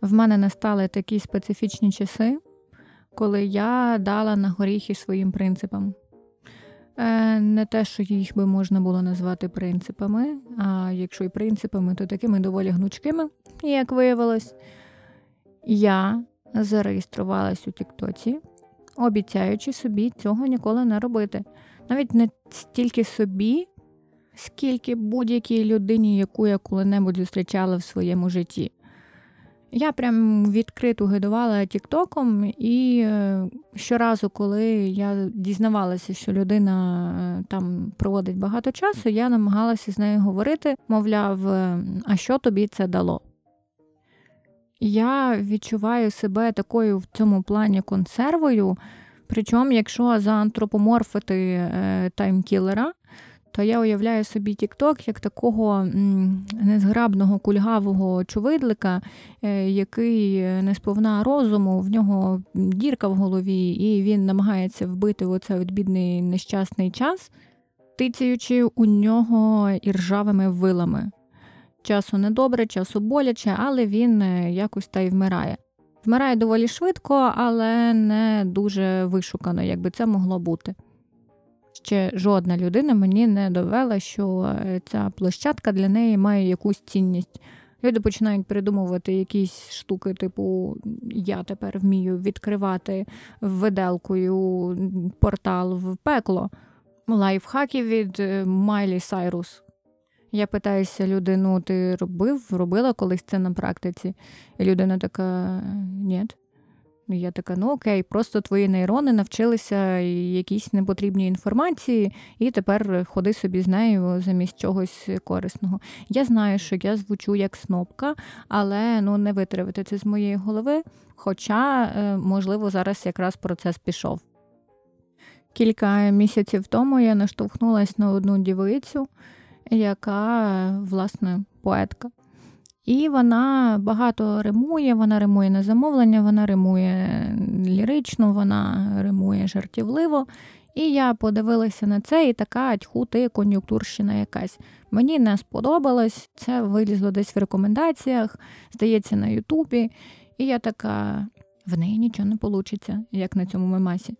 В мене настали такі специфічні часи, коли я дала на горіхи своїм принципам. Е, Не те, що їх би можна було назвати принципами, а якщо і принципами, то такими доволі гнучкими, як виявилось, я зареєструвалась у Тіктоці, обіцяючи собі цього ніколи не робити. Навіть не стільки собі, скільки будь-якій людині, яку я коли-небудь зустрічала в своєму житті. Я прям відкрито гидувала Тіктоком, і е, щоразу, коли я дізнавалася, що людина е, там проводить багато часу, я намагалася з нею говорити, мовляв, е, а що тобі це дало? Я відчуваю себе такою в цьому плані консервою. Причому, якщо заантропоморфити таймкілера, то я уявляю собі Тікток як такого незграбного кульгавого чувидлика, е, який не сповна розуму, в нього дірка в голові, і він намагається вбити оцей бідний нещасний час, тицяючи у нього іржавими вилами. Часу недобре, часу боляче, але він е, якось та й вмирає. Вмирає доволі швидко, але не дуже вишукано, як би це могло бути ще жодна людина мені не довела, що е, ця площадка для неї має якусь цінність. Люди починають придумувати якісь штуки, типу я тепер вмію відкривати виделкою портал в пекло. Лайфхаки від е, Майлі Сайрус. Я питаюся людину, ти робив, робила колись це на практиці? І людина така: ні. Я така, ну окей, просто твої нейрони навчилися якійсь непотрібній інформації, і тепер ходи собі з нею замість чогось корисного. Я знаю, що я звучу як снопка, але ну не витравити це з моєї голови. Хоча, е, можливо, зараз якраз процес пішов. Кілька місяців тому я наштовхнулася на одну дівицю, яка, власне, поетка. І вона багато римує, вона римує на замовлення, вона римує лірично, вона римує жартівливо. І я подивилася на це, і така тьху ти кон'юнктурщина якась. Мені не сподобалось, це вилізло десь в рекомендаціях, здається, на Ютубі. І я така, в неї нічого не вийде, як на цьому мемасі.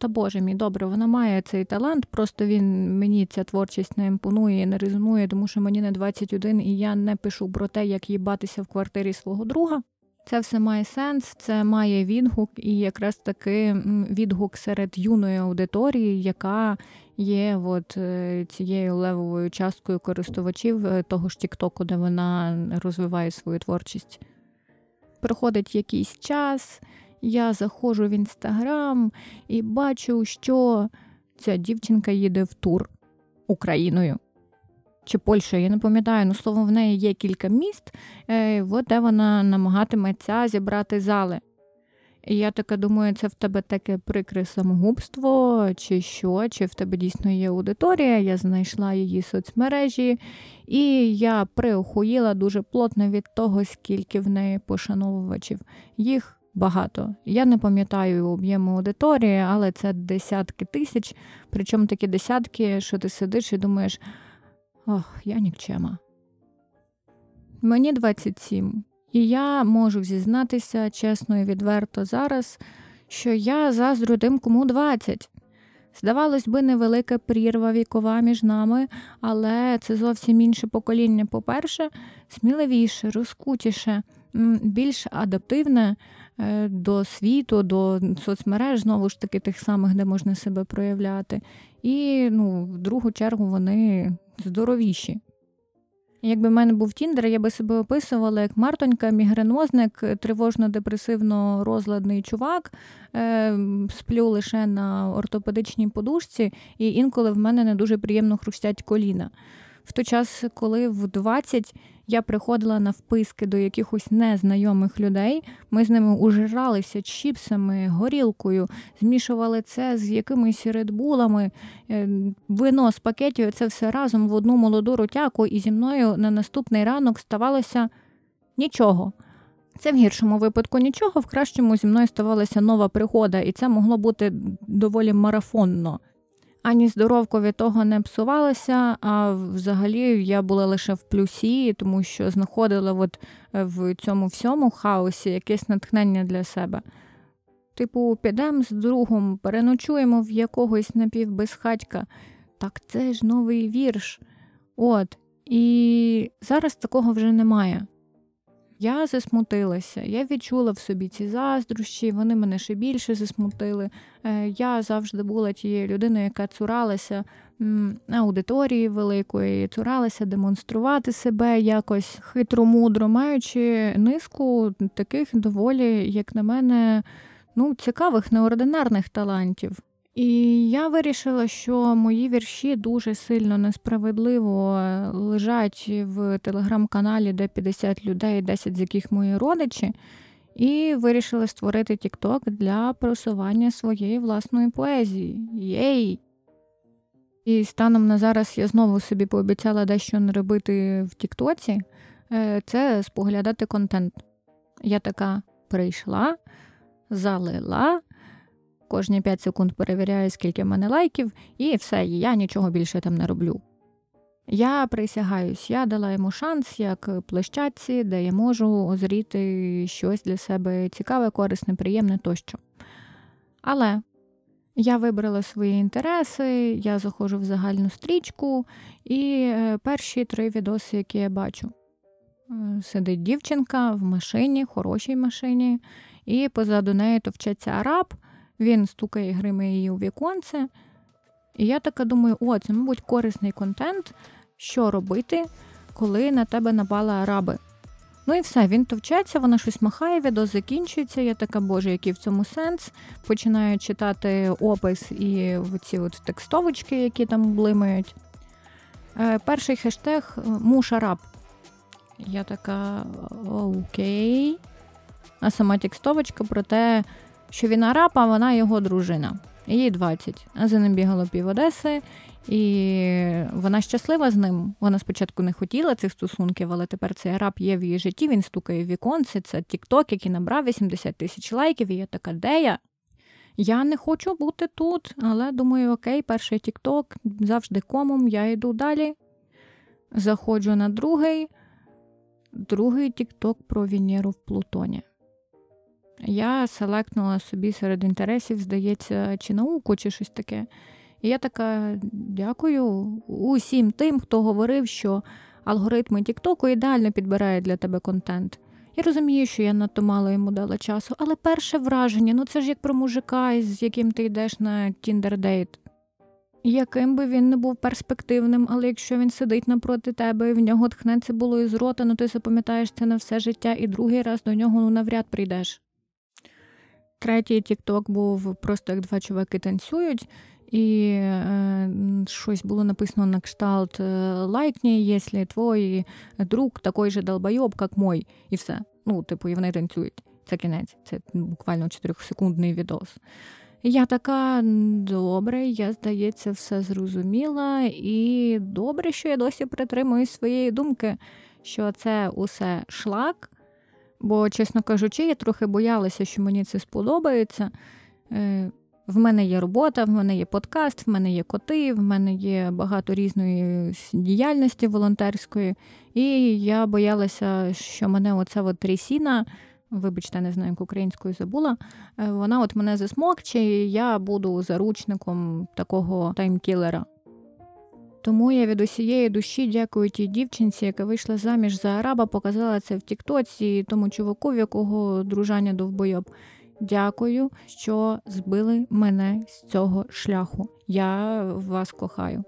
Та Боже мій, добре, вона має цей талант, просто він мені ця творчість не імпонує, і не резонує, тому що мені не 21 і я не пишу про те, як їбатися в квартирі свого друга. Це все має сенс, це має відгук, і якраз таки відгук серед юної аудиторії, яка є от е, цією левовою часткою користувачів е, того ж Тіктоку, де вона розвиває свою творчість. Проходить якийсь час. Я заходжу в інстаграм і бачу, що ця дівчинка їде в тур Україною чи Польщею, я не пам'ятаю, ну словом, в неї є кілька міст, е, де вона намагатиметься зібрати зали. І я така думаю, це в тебе таке прикре самогубство, чи що, чи в тебе дійсно є аудиторія. Я знайшла її соцмережі, і я приохуїла дуже плотно від того, скільки в неї пошановувачів. Їх багато. Я не пам'ятаю об'єму аудиторії, але це десятки тисяч. Причому такі десятки, що ти сидиш і думаєш, ох, я нікчема. Мені 27, і я можу зізнатися чесно і відверто зараз, що я заздрю тим, кому 20. Здавалось би, невелика прірва вікова між нами, але це зовсім інше покоління. По-перше, сміливіше, розкутіше, більш адаптивне, до світу, до соцмереж, знову ж таки, тих самих, де можна себе проявляти. І ну, в другу чергу вони здоровіші. Якби в мене був Тіндер, я би себе описувала як Мартонька, мігренозник, тривожно-депресивно розладний чувак, е, сплю лише на ортопедичній подушці, і інколи в мене не дуже приємно хрустять коліна. В той час, коли в 20 я приходила на вписки до якихось незнайомих людей. Ми з ними ужиралися чіпсами, горілкою, змішували це з якимись редбулами, е, вино з пакетів, це все разом в одну молоду рутяку, і зі мною на наступний ранок ставалося нічого. Це в гіршому випадку нічого, в кращому зі мною ставалася нова пригода, і це могло бути доволі марафонно. Ані здоровко від того не псувалася, а взагалі я була лише в плюсі, тому що знаходила от е, в цьому всьому хаосі якесь натхнення для себе. Типу, підемо з другом, переночуємо в якогось напівбезхатька. Так це ж новий вірш. От. І зараз такого вже немає. Я засмутилася, я відчула в собі ці заздрощі, вони мене ще більше засмутили. Е, я завжди була тією людиною, яка цуралася аудиторії великої, цуралася демонструвати себе якось хитро-мудро, маючи низку таких доволі, як на мене, ну, цікавих, неординарних талантів. І я вирішила, що мої вірші дуже сильно несправедливо е, лежать в телеграм-каналі, де 50 людей, 10 з яких мої родичі, і вирішила створити TikTok для просування своєї власної поезії. Єй! І станом на зараз я знову собі пообіцяла дещо не робити в Тіктоці, е, це споглядати контент. Я така прийшла, залила кожні 5 секунд перевіряю, скільки в мене лайків, і все, я нічого більше там не роблю. Я присягаюсь, я дала йому шанс як площадці, де я можу озріти щось для себе цікаве, корисне, приємне тощо. Але я вибрала свої інтереси, я заходжу в загальну стрічку, і е, перші три відоси, які я бачу, е, сидить дівчинка в машині, хорошій машині, і позаду неї товчеться араб, він стукає гриме її у віконце. І я така думаю, о, це, мабуть, корисний контент, що робити, коли на тебе напали араби. Ну і все, він товчеться, вона щось махає, відео закінчується. Я така, боже, який в цьому сенс. Починаю читати опис і ці от текстовочки, які там блимають. Е, Перший хештег муж араб. Я така окей. А сама текстовочка про те, що він араб, а вона його дружина. Їй 20. А за ним бігало пів Одеси, і вона щаслива з ним. Вона спочатку не хотіла цих стосунків, але тепер цей араб є в її житті. Він стукає в віконце. Це Тікток, який набрав 80 тисяч лайків. І я така, де я? Я не хочу бути тут, але думаю, окей, перший Тікток завжди комом, я йду далі. Заходжу на другий, другий Тікток про Венеру в Плутоні. Я селектнула собі серед інтересів, здається, чи науку, чи щось таке. І я така дякую усім тим, хто говорив, що алгоритми Тіктоку ідеально підбирають для тебе контент. Я розумію, що я надто мало йому дала часу, але перше враження ну це ж як про мужика, з яким ти йдеш на тіндердейт. Яким би він не був перспективним, але якщо він сидить напроти тебе і в нього тхне це було із рота, ну ти запам'ятаєш це на все життя, і другий раз до нього ну навряд прийдеш. Третій тікток був просто як два чуваки танцюють, і е, щось було написано на кшталт е, лайкні, якщо твій друг такий же долбойоб, як мой, і все. Ну, типу, і вони танцюють. Це кінець, це буквально 4-секундний відос. Я така добре, я, здається, все зрозуміла, і добре, що я досі притримуюсь своєї думки, що це усе шлак, Бо, чесно кажучи, я трохи боялася, що мені це сподобається. Е, в мене є робота, в мене є подкаст, в мене є коти, в мене є багато різної діяльності волонтерської. І я боялася, що мене оця от трісіна, вибачте, не знаю, як українською забула, е, вона от мене засмокче, і я буду заручником такого таймкілера. Тому я від усієї душі дякую тій дівчинці, яка вийшла заміж за араба, показала це в Тіктоці, тому чуваку, в якого дружання довбойоб. Дякую, що збили мене з цього шляху. Я вас кохаю.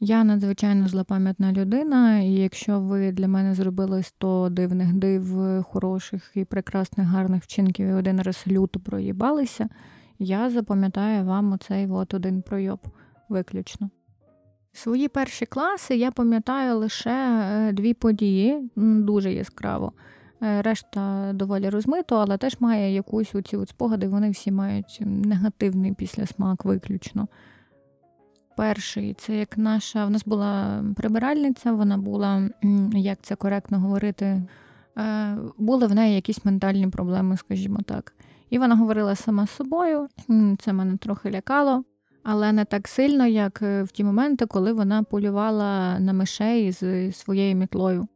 Я надзвичайно злопам'ятна людина, і якщо ви для мене зробили 100 дивних див, хороших і прекрасних гарних вчинків і один раз люто проїбалися я запам'ятаю вам оцей от один пройоб виключно. Свої перші класи я пам'ятаю лише е, дві події, дуже яскраво. Е, решта доволі розмито, але теж має якусь оці от спогади, вони всі мають негативний післясмак виключно. Перший це як наша, в нас була прибиральниця, вона була, як це коректно говорити, е, були в неї якісь ментальні проблеми, скажімо так. І вона говорила сама з собою. Це мене трохи лякало, але не так сильно, як е, в ті моменти, коли вона полювала на мишей з своєю мітлою.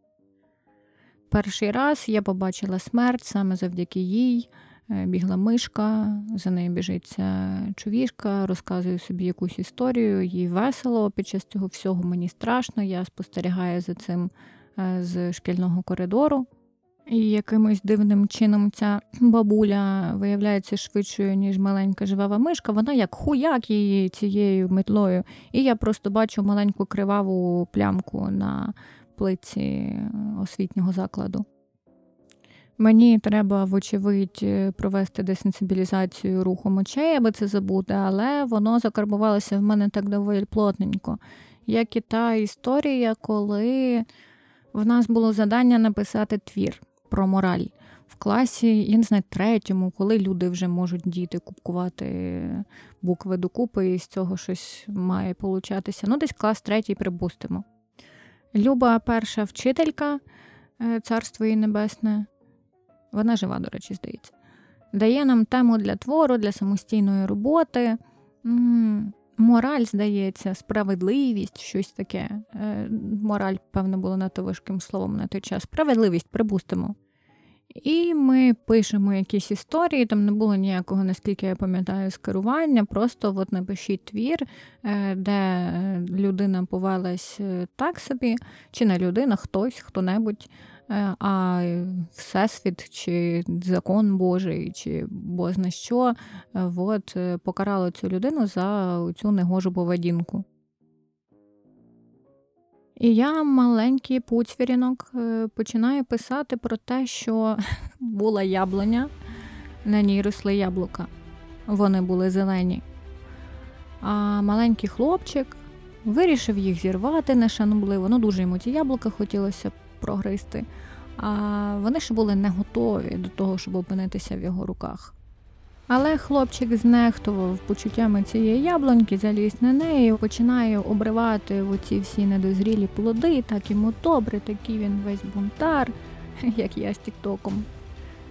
Перший раз я побачила смерть саме завдяки їй. Е, бігла мишка, за нею біжиться чувішка, розказує собі якусь історію, їй весело. Під час цього всього мені страшно. Я спостерігаю за цим е, з шкільного коридору. І якимось дивним чином ця бабуля виявляється швидшою, ніж маленька живава мишка, вона як хуяк її цією метлою. І я просто бачу маленьку криваву плямку на плиці освітнього закладу. Мені треба, вочевидь, е, провести десенсибілізацію руху мочей, аби це забути, але воно закарбувалося в мене так доволі плотненько. Як і та історія, коли в нас було завдання написати твір про мораль в класі, я не знаю, третьому, коли люди вже можуть діти купкувати букви докупи, і з цього щось має получатися. Ну, десь клас третій припустимо. Люба перша вчителька, е, царство її небесне, вона жива, до речі, здається, дає нам тему для твору, для самостійної роботи. Мораль, здається, справедливість, щось таке. Е, мораль, певно, було надто важким словом на той час. Справедливість, припустимо. І ми пишемо якісь історії, там не було ніякого, наскільки я пам'ятаю, скерування. Просто от напишіть твір, е, де людина повелась е, так собі, чи не людина, хтось, хто-небудь, е, а всесвіт, чи закон Божий, чи бозна що, от, покарало цю людину за цю негожу поведінку. І я маленький пуцвірінок е, починаю писати про те, що була яблуня, на ній росли яблука. Вони були зелені. А маленький хлопчик вирішив їх зірвати нешанобливо. Ну, дуже йому ті яблука хотілося прогризти. А вони ще були не готові до того, щоб опинитися в його руках. Але хлопчик знехтував почуттями цієї яблуньки, заліз на неї, починає обривати оці всі недозрілі плоди, так йому добре, такий він весь бунтар, як я з тіктоком.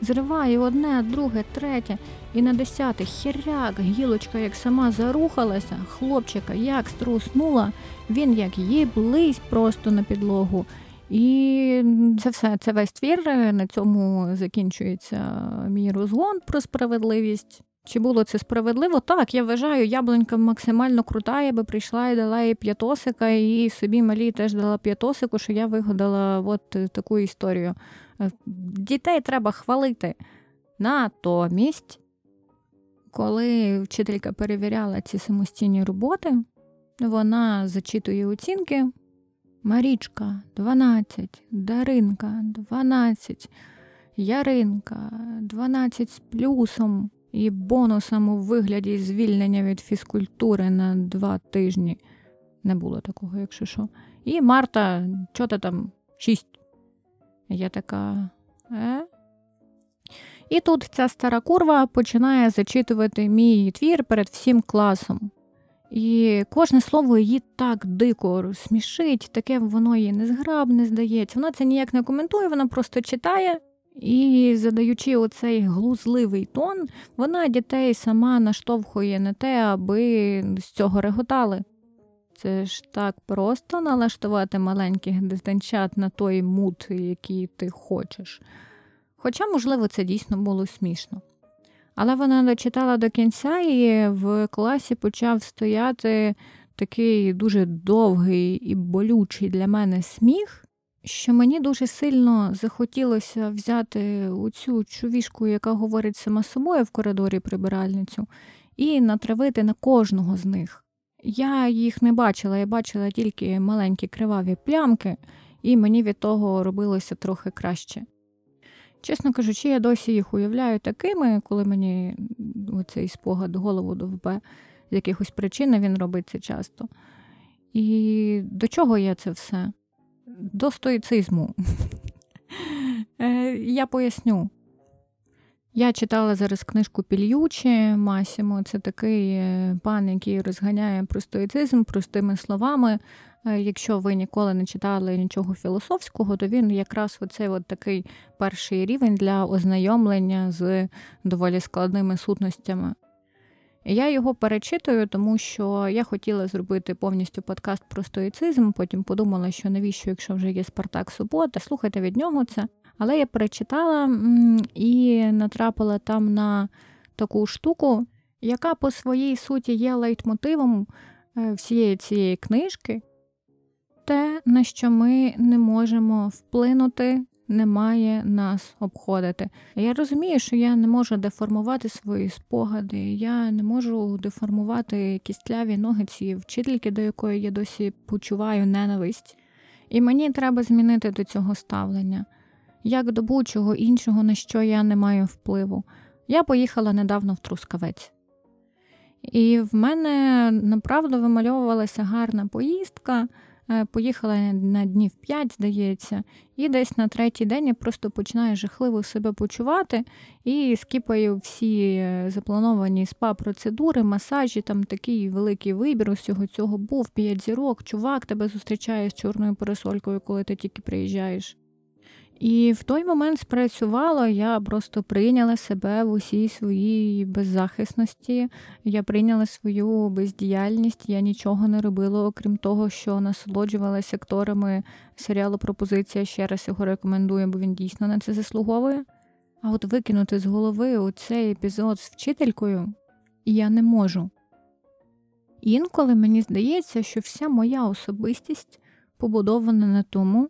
Зриває одне, друге, третє, і на десяте хіряк, гілочка як сама зарухалася, хлопчика як струснула, він як їблись просто на підлогу. І це все, це весь твір. На цьому закінчується мій розгон про справедливість. Чи було це справедливо? Так, я вважаю, яблунька максимально крута, я би прийшла і дала їй п'ятосика, і собі малі теж дала п'ятосику, що я вигадала от таку історію. Е, дітей треба хвалити. Натомість, коли вчителька перевіряла ці самостійні роботи, вона зачитує оцінки. Марічка 12, Даринка 12, Яринка 12 з плюсом і бонусом у вигляді звільнення від фізкультури на два тижні. Не було такого, якщо що. І Марта, що то там, 6. Я така. е? І тут ця стара курва починає зачитувати мій твір перед всім класом. І кожне слово її так дико смішить, таке воно їй незграбне здається. Вона це ніяк не коментує, вона просто читає. І, задаючи оцей глузливий тон, вона дітей сама наштовхує на те, аби з цього реготали. Це ж так просто налаштувати маленьких дитинчат на той мут, який ти хочеш. Хоча, можливо, це дійсно було смішно. Але вона дочитала до кінця і в класі почав стояти такий дуже довгий і болючий для мене сміх, що мені дуже сильно захотілося взяти оцю чувішку, яка говорить сама собою в коридорі прибиральницю, і натравити на кожного з них. Я їх не бачила, я бачила тільки маленькі криваві плямки, і мені від того робилося трохи краще. Чесно кажучи, я досі їх уявляю такими, коли мені цей спогад голову довбе з якихось причин він робить це часто. І до чого є це все? До стоїцизму. Е, я поясню. Я читала зараз книжку Пільючі Масімо. Це такий е, пан, який розганяє про стоїцизм простими словами. Е, якщо ви ніколи не читали нічого філософського, то він якраз оцей от такий перший рівень для ознайомлення з доволі складними сутностями. Я його перечитую, тому що я хотіла зробити повністю подкаст про стоїцизм. Потім подумала, що навіщо, якщо вже є Спартак Субота, слухайте від нього це. Але я перечитала і натрапила там на таку штуку, яка по своїй суті є лейтмотивом е, всієї цієї книжки, те, на що ми не можемо вплинути, не має нас обходити. Я розумію, що я не можу деформувати свої спогади, я не можу деформувати кістляві ноги цієї вчительки, до якої я досі почуваю ненависть. І мені треба змінити до цього ставлення, як до будь-чого іншого, на що я не маю впливу. Я поїхала недавно в Трускавець. І в мене направду вимальовувалася гарна поїздка. Е, поїхала на днів 5, здається, і десь на третій день я просто починаю жахливо себе почувати і скіпаю всі е, заплановані спа-процедури, масажі, там такий великий вибір усього цього був, п'ять зірок, чувак тебе зустрічає з чорною парасолькою, коли ти тільки приїжджаєш. І в той момент спрацювало, я просто прийняла себе в усій своїй беззахисності, я прийняла свою бездіяльність, я нічого не робила, окрім того, що насолоджувалася акторами серіалу Пропозиція. Ще раз його рекомендую, бо він дійсно на це заслуговує. А от викинути з голови оцей епізод з вчителькою я не можу. Інколи мені здається, що вся моя особистість побудована на тому,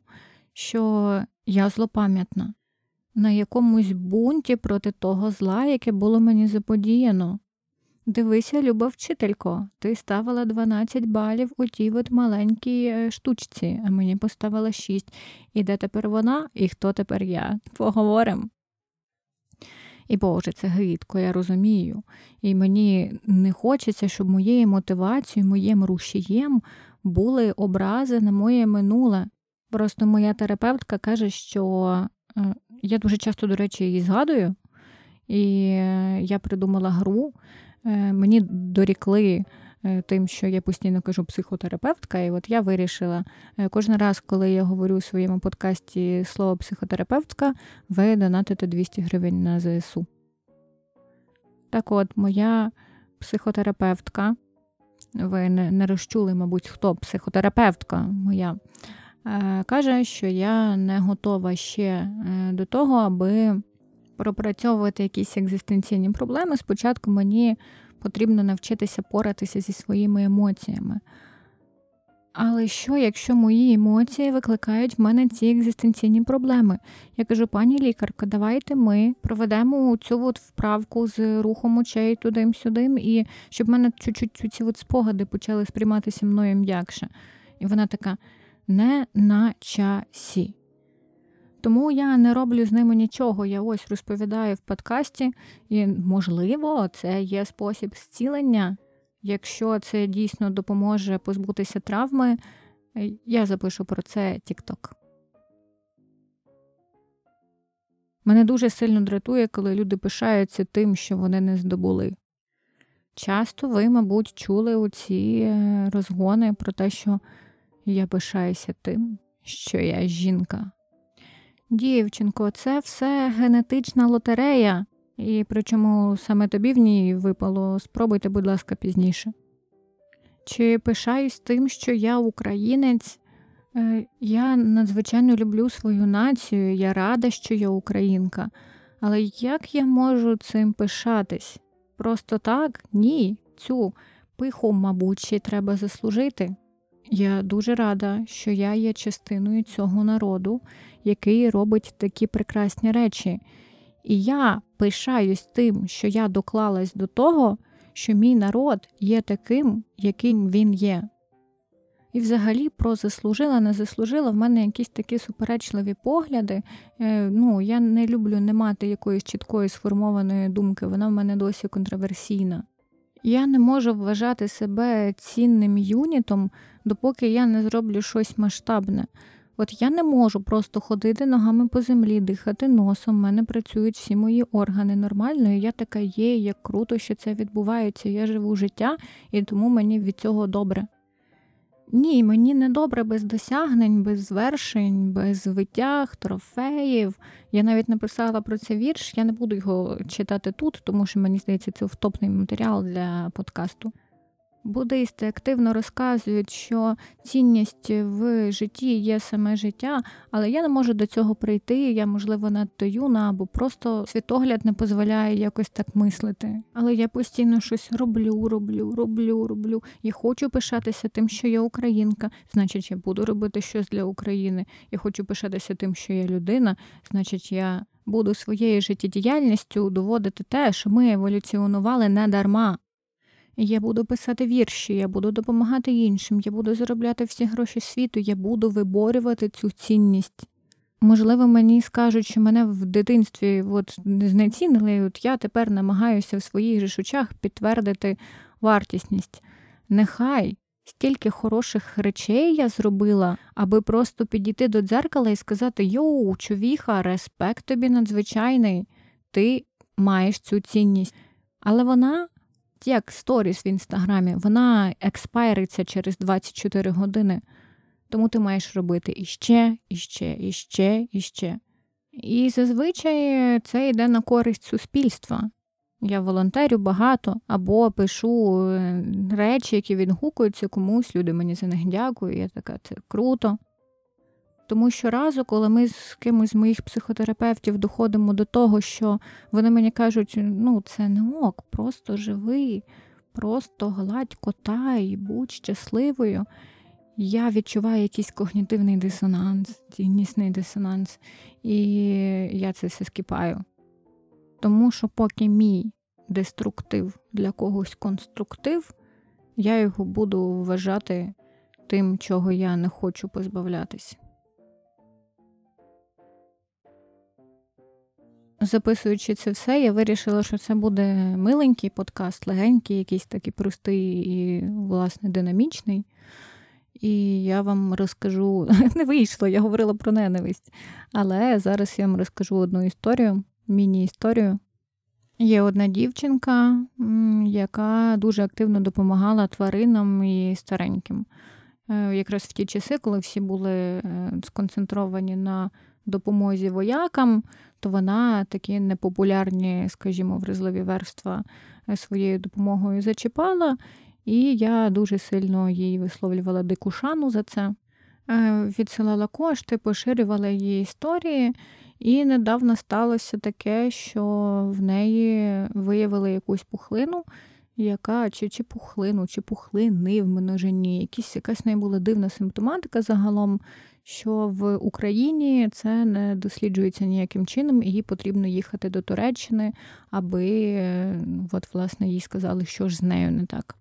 що я злопам'ятна, на якомусь бунті проти того зла, яке було мені заподіяно. Дивися, люба вчителько, ти ставила 12 балів у тій от маленькій е, штучці, а мені поставила 6. І де тепер вона, і хто тепер я? Поговоримо. І Боже, це гидко, я розумію. І мені не хочеться, щоб моєю мотивацією, моїм рушієм були образи на моє минуле. Просто моя терапевтка каже, що е, я дуже часто, до речі, її згадую, і е, я придумала гру. Е, мені дорікли тим, що я постійно кажу психотерапевтка, і от я вирішила кожен раз, коли я говорю у своєму подкасті слово психотерапевтка, ви донатите 200 гривень на ЗСУ. Так от, моя психотерапевтка, ви не розчули, мабуть, хто психотерапевтка моя. Е, каже, що я не готова ще е, до того, аби пропрацьовувати якісь екзистенційні проблеми. Спочатку мені потрібно навчитися поратися зі своїми емоціями. Але що, якщо мої емоції викликають в мене ці екзистенційні проблеми? Я кажу, пані лікарка, давайте ми проведемо цю от вправку з рухом очей туди-сюди, і щоб в мене чуть-чуть ці от спогади почали сприйматися мною м'якше. І вона така: не на часі. Тому я не роблю з ними нічого. Я ось розповідаю в подкасті, і, можливо, це є спосіб зцілення. Якщо це дійсно допоможе позбутися травми, я запишу про це TikTok. Мене дуже сильно дратує, коли люди пишаються тим, що вони не здобули. Часто ви, мабуть, чули оці е, розгони про те, що я пишаюся тим, що я жінка. Дівчинко, це все генетична лотерея, і причому саме тобі в ній випало, спробуйте, будь ласка, пізніше. Чи пишаюсь тим, що я українець? Е, я надзвичайно люблю свою націю, я рада, що я українка. Але як я можу цим пишатись? Просто так? Ні. Цю пиху, мабуть, ще треба заслужити. Я дуже рада, що я є частиною цього народу, який робить такі прекрасні речі. І я пишаюсь тим, що я доклалась до того, що мій народ є таким, яким він є. І взагалі про заслужила, не заслужила в мене якісь такі суперечливі погляди. Е, ну, Я не люблю не мати якоїсь чіткої сформованої думки, вона в мене досі контроверсійна. Я не можу вважати себе цінним юнітом, допоки я не зроблю щось масштабне. От я не можу просто ходити ногами по землі, дихати носом, в мене працюють всі мої органи нормально, і я така є, як круто, що це відбувається. Я живу життя, і тому мені від цього добре. Ні, мені не добре без досягнень, без звершень, без витяг, трофеїв. Я навіть написала про це вірш. Я не буду його читати тут, тому що мені здається, це втопний матеріал для подкасту. Буддисти активно розказують, що цінність в житті є саме життя, але я не можу до цього прийти. Я, можливо, надто юна або просто світогляд не дозволяє якось так мислити. Але я постійно щось роблю, роблю, роблю, роблю. Я хочу пишатися тим, що я українка, значить, я буду робити щось для України. Я хочу пишатися тим, що я людина, значить, я буду своєю життєдіяльністю доводити те, що ми еволюціонували не дарма. Я буду писати вірші, я буду допомагати іншим, я буду заробляти всі гроші світу, я буду виборювати цю цінність. Можливо, мені скажуть, що мене в дитинстві от знецінили, і от я тепер намагаюся в своїх же очах підтвердити вартісність. Нехай стільки хороших речей я зробила, аби просто підійти до дзеркала і сказати: Йоу, човіха, респект тобі надзвичайний, ти маєш цю цінність. Але вона як сторіс в інстаграмі, вона експайриться через 24 години. Тому ти маєш робити іще, іще, іще, іще. І зазвичай це йде на користь суспільства. Я волонтерю багато або пишу е, речі, які відгукуються комусь, люди мені за них дякують. Я така, це круто. Тому що разу, коли ми з кимось з моїх психотерапевтів доходимо до того, що вони мені кажуть, ну це не ок, просто живи, просто гладь кота і будь щасливою, я відчуваю якийсь когнітивний дисонанс, ціннісний дисонанс, і я це все скіпаю. Тому що, поки мій деструктив для когось конструктив, я його буду вважати тим, чого я не хочу позбавлятись. Записуючи це все, я вирішила, що це буде миленький подкаст, легенький, якийсь такий простий і, власне, динамічний. І я вам розкажу, не вийшло, я говорила про ненависть. Але зараз я вам розкажу одну історію, міні-історію. Є одна дівчинка, яка дуже активно допомагала тваринам і стареньким. Е, якраз в ті часи, коли всі були е, сконцентровані на допомозі воякам, то вона такі непопулярні, скажімо, вразливі верства е, своєю допомогою зачіпала, і я дуже сильно їй висловлювала дику шану за це. Е, відсилала кошти, поширювала її історії, і недавно сталося таке, що в неї виявили якусь пухлину, яка чи чи пухлину, чи пухлини в множині. Якісь, якась в неї була дивна симптоматика загалом що в Україні це не досліджується ніяким чином, і потрібно їхати до Туреччини, аби от, власне, їй сказали, що ж з нею не так.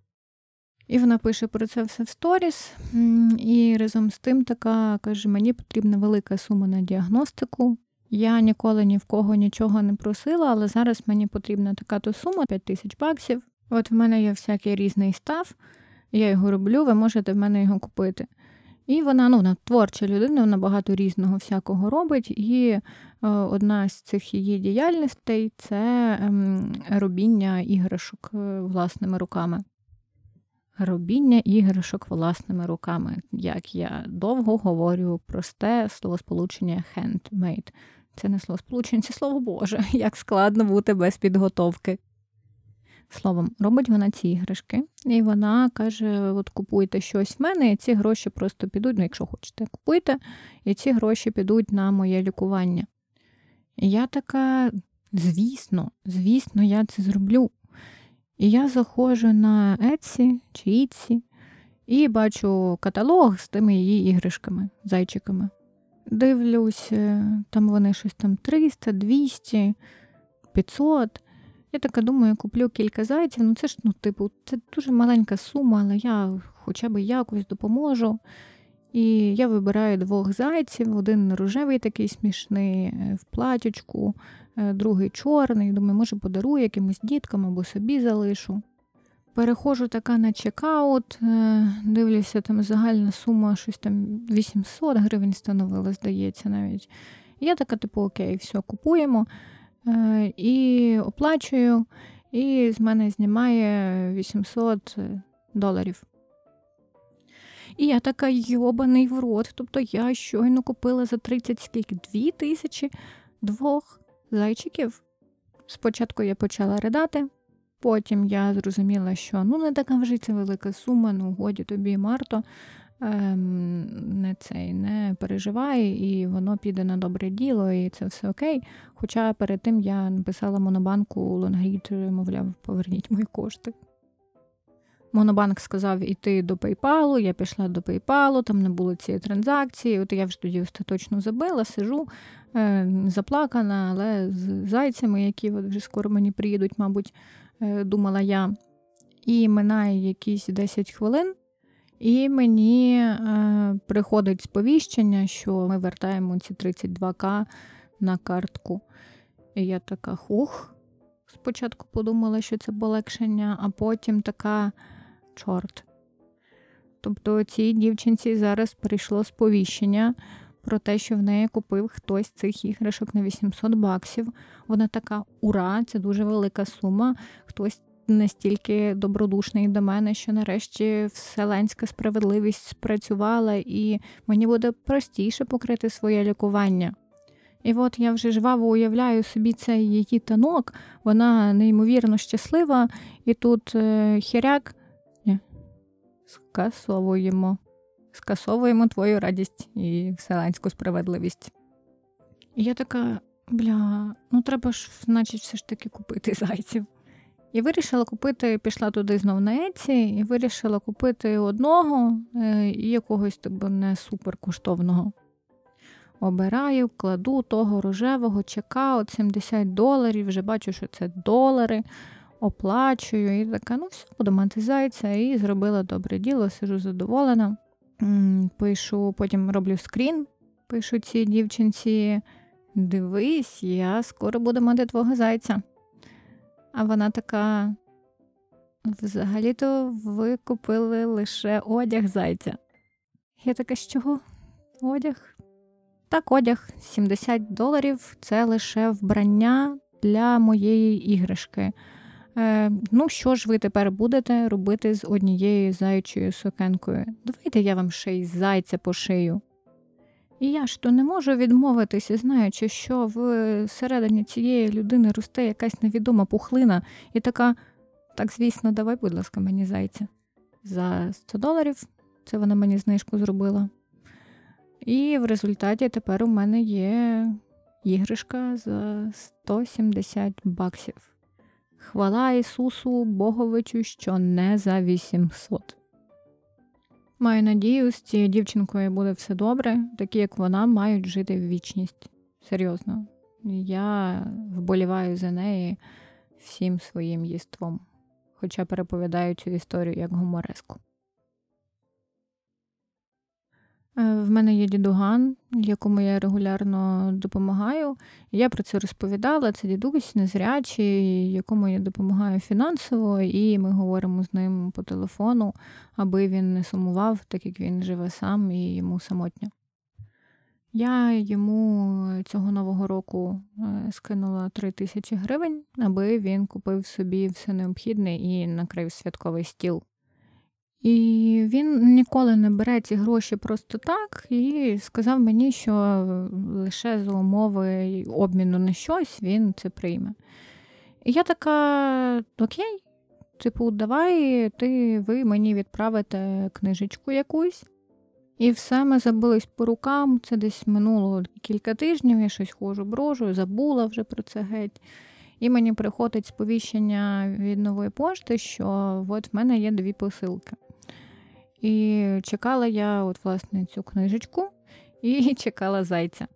І вона пише про це все в сторіс, і разом з тим така каже: мені потрібна велика сума на діагностику. Я ніколи ні в кого нічого не просила, але зараз мені потрібна така то сума 5 тисяч баксів. От в мене є всякий різний став, я його роблю, ви можете в мене його купити. І вона ну, вона творча людина, вона багато різного всякого робить. І е, одна з цих її діяльностей це е, робіння іграшок е, власними руками. Робіння іграшок власними руками. Як я довго говорю просте словосполучення handmade. Це не словосполучення, це слово Боже, як складно бути без підготовки. Словом, робить вона ці іграшки, і вона каже: от купуйте щось в мене, і ці гроші просто підуть, ну, якщо хочете, купуйте, і ці гроші підуть на моє лікування. І я така, звісно, звісно, я це зроблю. І я заходжу на Etsy чи Etsy і бачу каталог з тими її іграшками, зайчиками. Дивлюсь, е, там вони щось там 300, 200, 500. Я така думаю, куплю кілька зайців. Ну це ж, ну, типу, це дуже маленька сума, але я хоча б якось допоможу. І я вибираю двох зайців: один рожевий такий смішний е, в платячку, е, другий чорний. Думаю, може, подарую якимось діткам або собі залишу. Переходжу така на чекаут, е, дивлюся, там загальна сума, щось там 800 гривень становила, здається, навіть. я така, типу, окей, все, купуємо. Е, і оплачую, і з мене знімає 800 доларів. І я така йобаний в рот. Тобто я щойно купила за 30 скільки? Дві тисячі двох зайчиків. Спочатку я почала ридати, потім я зрозуміла, що ну не така вже це велика сума, ну годі тобі, Марто. Ем, не цей не переживай, і воно піде на добре діло, і це все окей. Хоча перед тим я написала Монобанку Лонгрід, мовляв, поверніть мої кошти. Монобанк сказав іти до PayPal, я пішла до PayPal, там не було цієї транзакції. От я вже тоді остаточно забила, сижу е, заплакана, але з зайцями, які вже скоро мені приїдуть, мабуть, е, думала я. І минає якісь 10 хвилин, і мені е, приходить сповіщення, що ми вертаємо ці 32к на картку. І я така хух. Спочатку подумала, що це полегшення, а потім така чорт. Тобто цій дівчинці зараз прийшло сповіщення про те, що в неї купив хтось цих іграшок на 800 баксів. Вона така ура, це дуже велика сума. Хтось настільки добродушний до мене, що нарешті вселенська справедливість спрацювала, і мені буде простіше покрити своє лікування. І от я вже жваво уявляю собі цей її танок, вона неймовірно щаслива, і тут е, хіряк Ні. скасовуємо. Скасовуємо твою радість і вселенську справедливість. І я така, бля, ну треба ж, значить, все ж таки купити зайців. І вирішила купити, пішла туди знов на Еці, і вирішила купити одного е, і якогось тобі не супер коштовного. Обираю, кладу того рожевого, чекаут 70 доларів, вже бачу, що це долари, оплачую. І така, ну все, буду мати зайця, і зробила добре діло, сижу задоволена. Пишу, потім роблю скрін, пишу цій дівчинці: дивись, я скоро буду мати твого зайця. А вона така: взагалі-то ви купили лише одяг зайця. Я така, з чого? Одяг? Так, одяг 70 доларів це лише вбрання для моєї іграшки. Е, Ну, що ж ви тепер будете робити з однією заячою сукенкою? Давайте я вам ще й зайця пошию. І я ж то не можу відмовитися, знаючи, що всередині цієї людини росте якась невідома пухлина, і така, так, звісно, давай, будь ласка, мені зайця. За 100 доларів це вона мені знижку зробила. І в результаті тепер у мене є іграшка за 170 баксів. Хвала Ісусу Боговичу, що не за 800. Маю надію, з цією дівчинкою буде все добре, такі як вона, мають жити в вічність. Серйозно. Я вболіваю за неї всім своїм єством, хоча переповідаю цю історію як гумореску. В мене є дідуган, якому я регулярно допомагаю. Я про це розповідала. Це дідусь незрячий, якому я допомагаю фінансово, і ми говоримо з ним по телефону, аби він не сумував, так як він живе сам і йому самотньо. Я йому цього нового року е, скинула 3 тисячі гривень, аби він купив собі все необхідне і накрив святковий стіл. І він ніколи не бере ці гроші просто так, і сказав мені, що лише за умови обміну на щось він це прийме. І я така: окей, типу, давай ти ви мені відправите книжечку якусь. І все ми забились по рукам. Це десь минуло кілька тижнів, я щось хожу, брожу, забула вже про це геть. І мені приходить сповіщення від нової пошти, що от в мене є дві посилки. І чекала я, от, власне, цю книжечку і чекала зайця.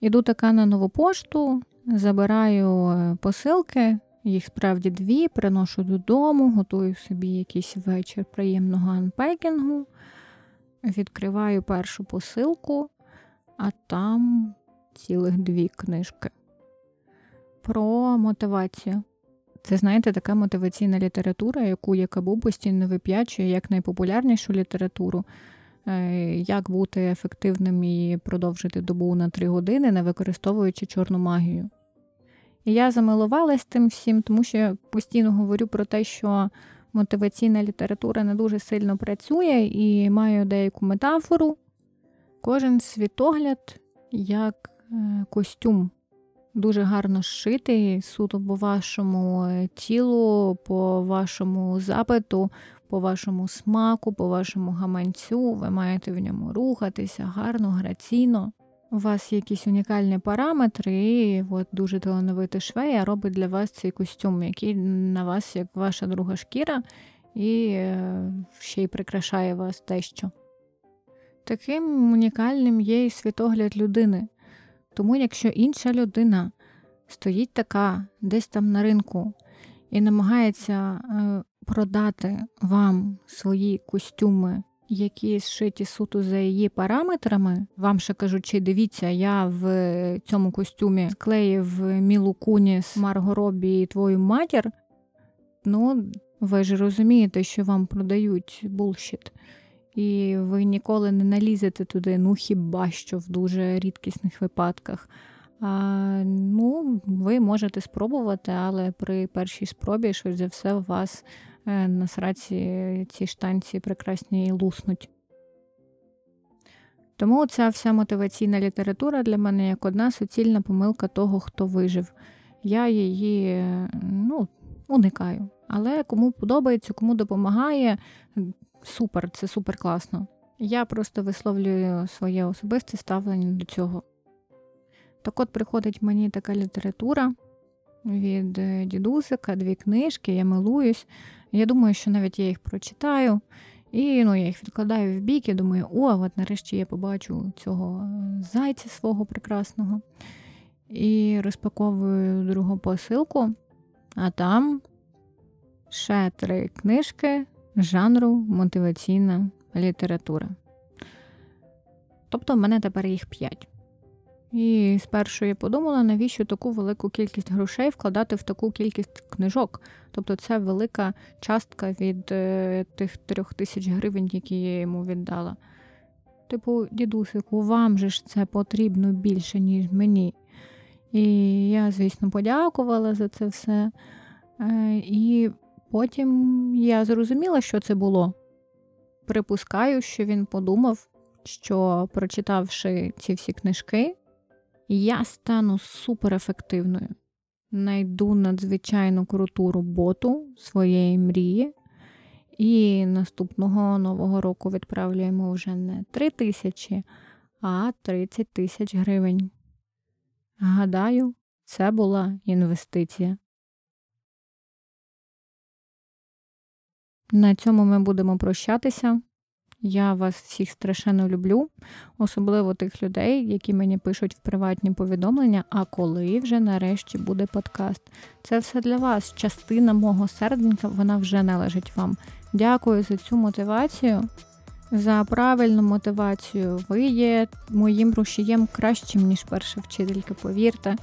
Іду така на нову пошту, забираю е, посилки, їх справді дві, приношу додому, готую собі якийсь вечір приємного анпекінгу, відкриваю першу посилку, а там цілих дві книжки про мотивацію. Це, знаєте, така мотиваційна література, яку Якабу постійно вип'ячує як найпопулярнішу літературу, е, як бути ефективним і продовжити добу на три години, не використовуючи чорну магію. І я замилувалась тим всім, тому що я постійно говорю про те, що мотиваційна література не дуже сильно працює і маю деяку метафору. Кожен світогляд як е, костюм. Дуже гарно зшитий, суто по вашому е, тілу, по вашому запиту, по вашому смаку, по вашому гаманцю. Ви маєте в ньому рухатися гарно, граційно. У вас є якісь унікальні параметри, і от дуже талановитий швея робить для вас цей костюм, який на вас як ваша друга шкіра, і е, ще й прикрашає вас дещо. Таким унікальним є і світогляд людини. Тому, якщо інша людина стоїть така десь там на ринку і намагається е, продати вам свої костюми, які зшиті суто за її параметрами, вам ще кажучи, дивіться, я в цьому костюмі склеїв Мілу Куніс, Марго Робі і твою матір, ну ви ж розумієте, що вам продають булшіт. І ви ніколи не налізете туди, ну хіба що в дуже рідкісних випадках. А, Ну, ви можете спробувати, але при першій спробі, швидше за все, у вас е, на сраці ці штанці прекрасні луснуть. Тому ця вся мотиваційна література для мене як одна суцільна помилка того, хто вижив. Я її ну, уникаю. Але кому подобається, кому допомагає, супер, це супер класно. Я просто висловлюю своє особисте ставлення до цього. Так от приходить мені така література від е, дідусика, дві книжки, я милуюсь. Я думаю, що навіть я їх прочитаю. І ну, я їх відкладаю в бік і думаю, о, от нарешті я побачу цього е, зайця свого прекрасного. І розпаковую другу посилку, а там ще три книжки жанру мотиваційна література. Тобто в мене тепер їх п'ять. І спершу я подумала, навіщо таку велику кількість грошей вкладати в таку кількість книжок. Тобто це велика частка від е, тих трьох тисяч гривень, які я йому віддала. Типу, дідусику, вам же ж це потрібно більше, ніж мені. І я, звісно, подякувала за це все. Е, і потім я зрозуміла, що це було. Припускаю, що він подумав, що прочитавши ці всі книжки, я стану суперефективною. Найду надзвичайно круту роботу своєї мрії, і наступного нового року відправляємо вже не 3 тисячі, а 30 тисяч гривень. Гадаю, це була інвестиція. На цьому ми будемо прощатися. Я вас всіх страшенно люблю, особливо тих людей, які мені пишуть в приватні повідомлення. А коли вже нарешті буде подкаст. Це все для вас. Частина мого серденька, вона вже належить вам. Дякую за цю мотивацію, за правильну мотивацію. Ви є моїм рушієм кращим, ніж перша вчителька, повірте.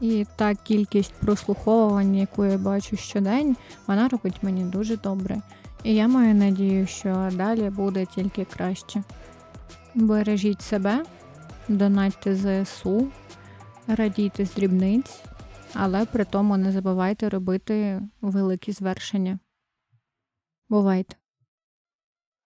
І та кількість прослуховувань, яку я бачу щодень, вона робить мені дуже добре. І я маю надію, що далі буде тільки краще. Бережіть себе, донатьте ЗСУ, радійте з дрібниць, але при тому не забувайте робити великі звершення. Бувайте!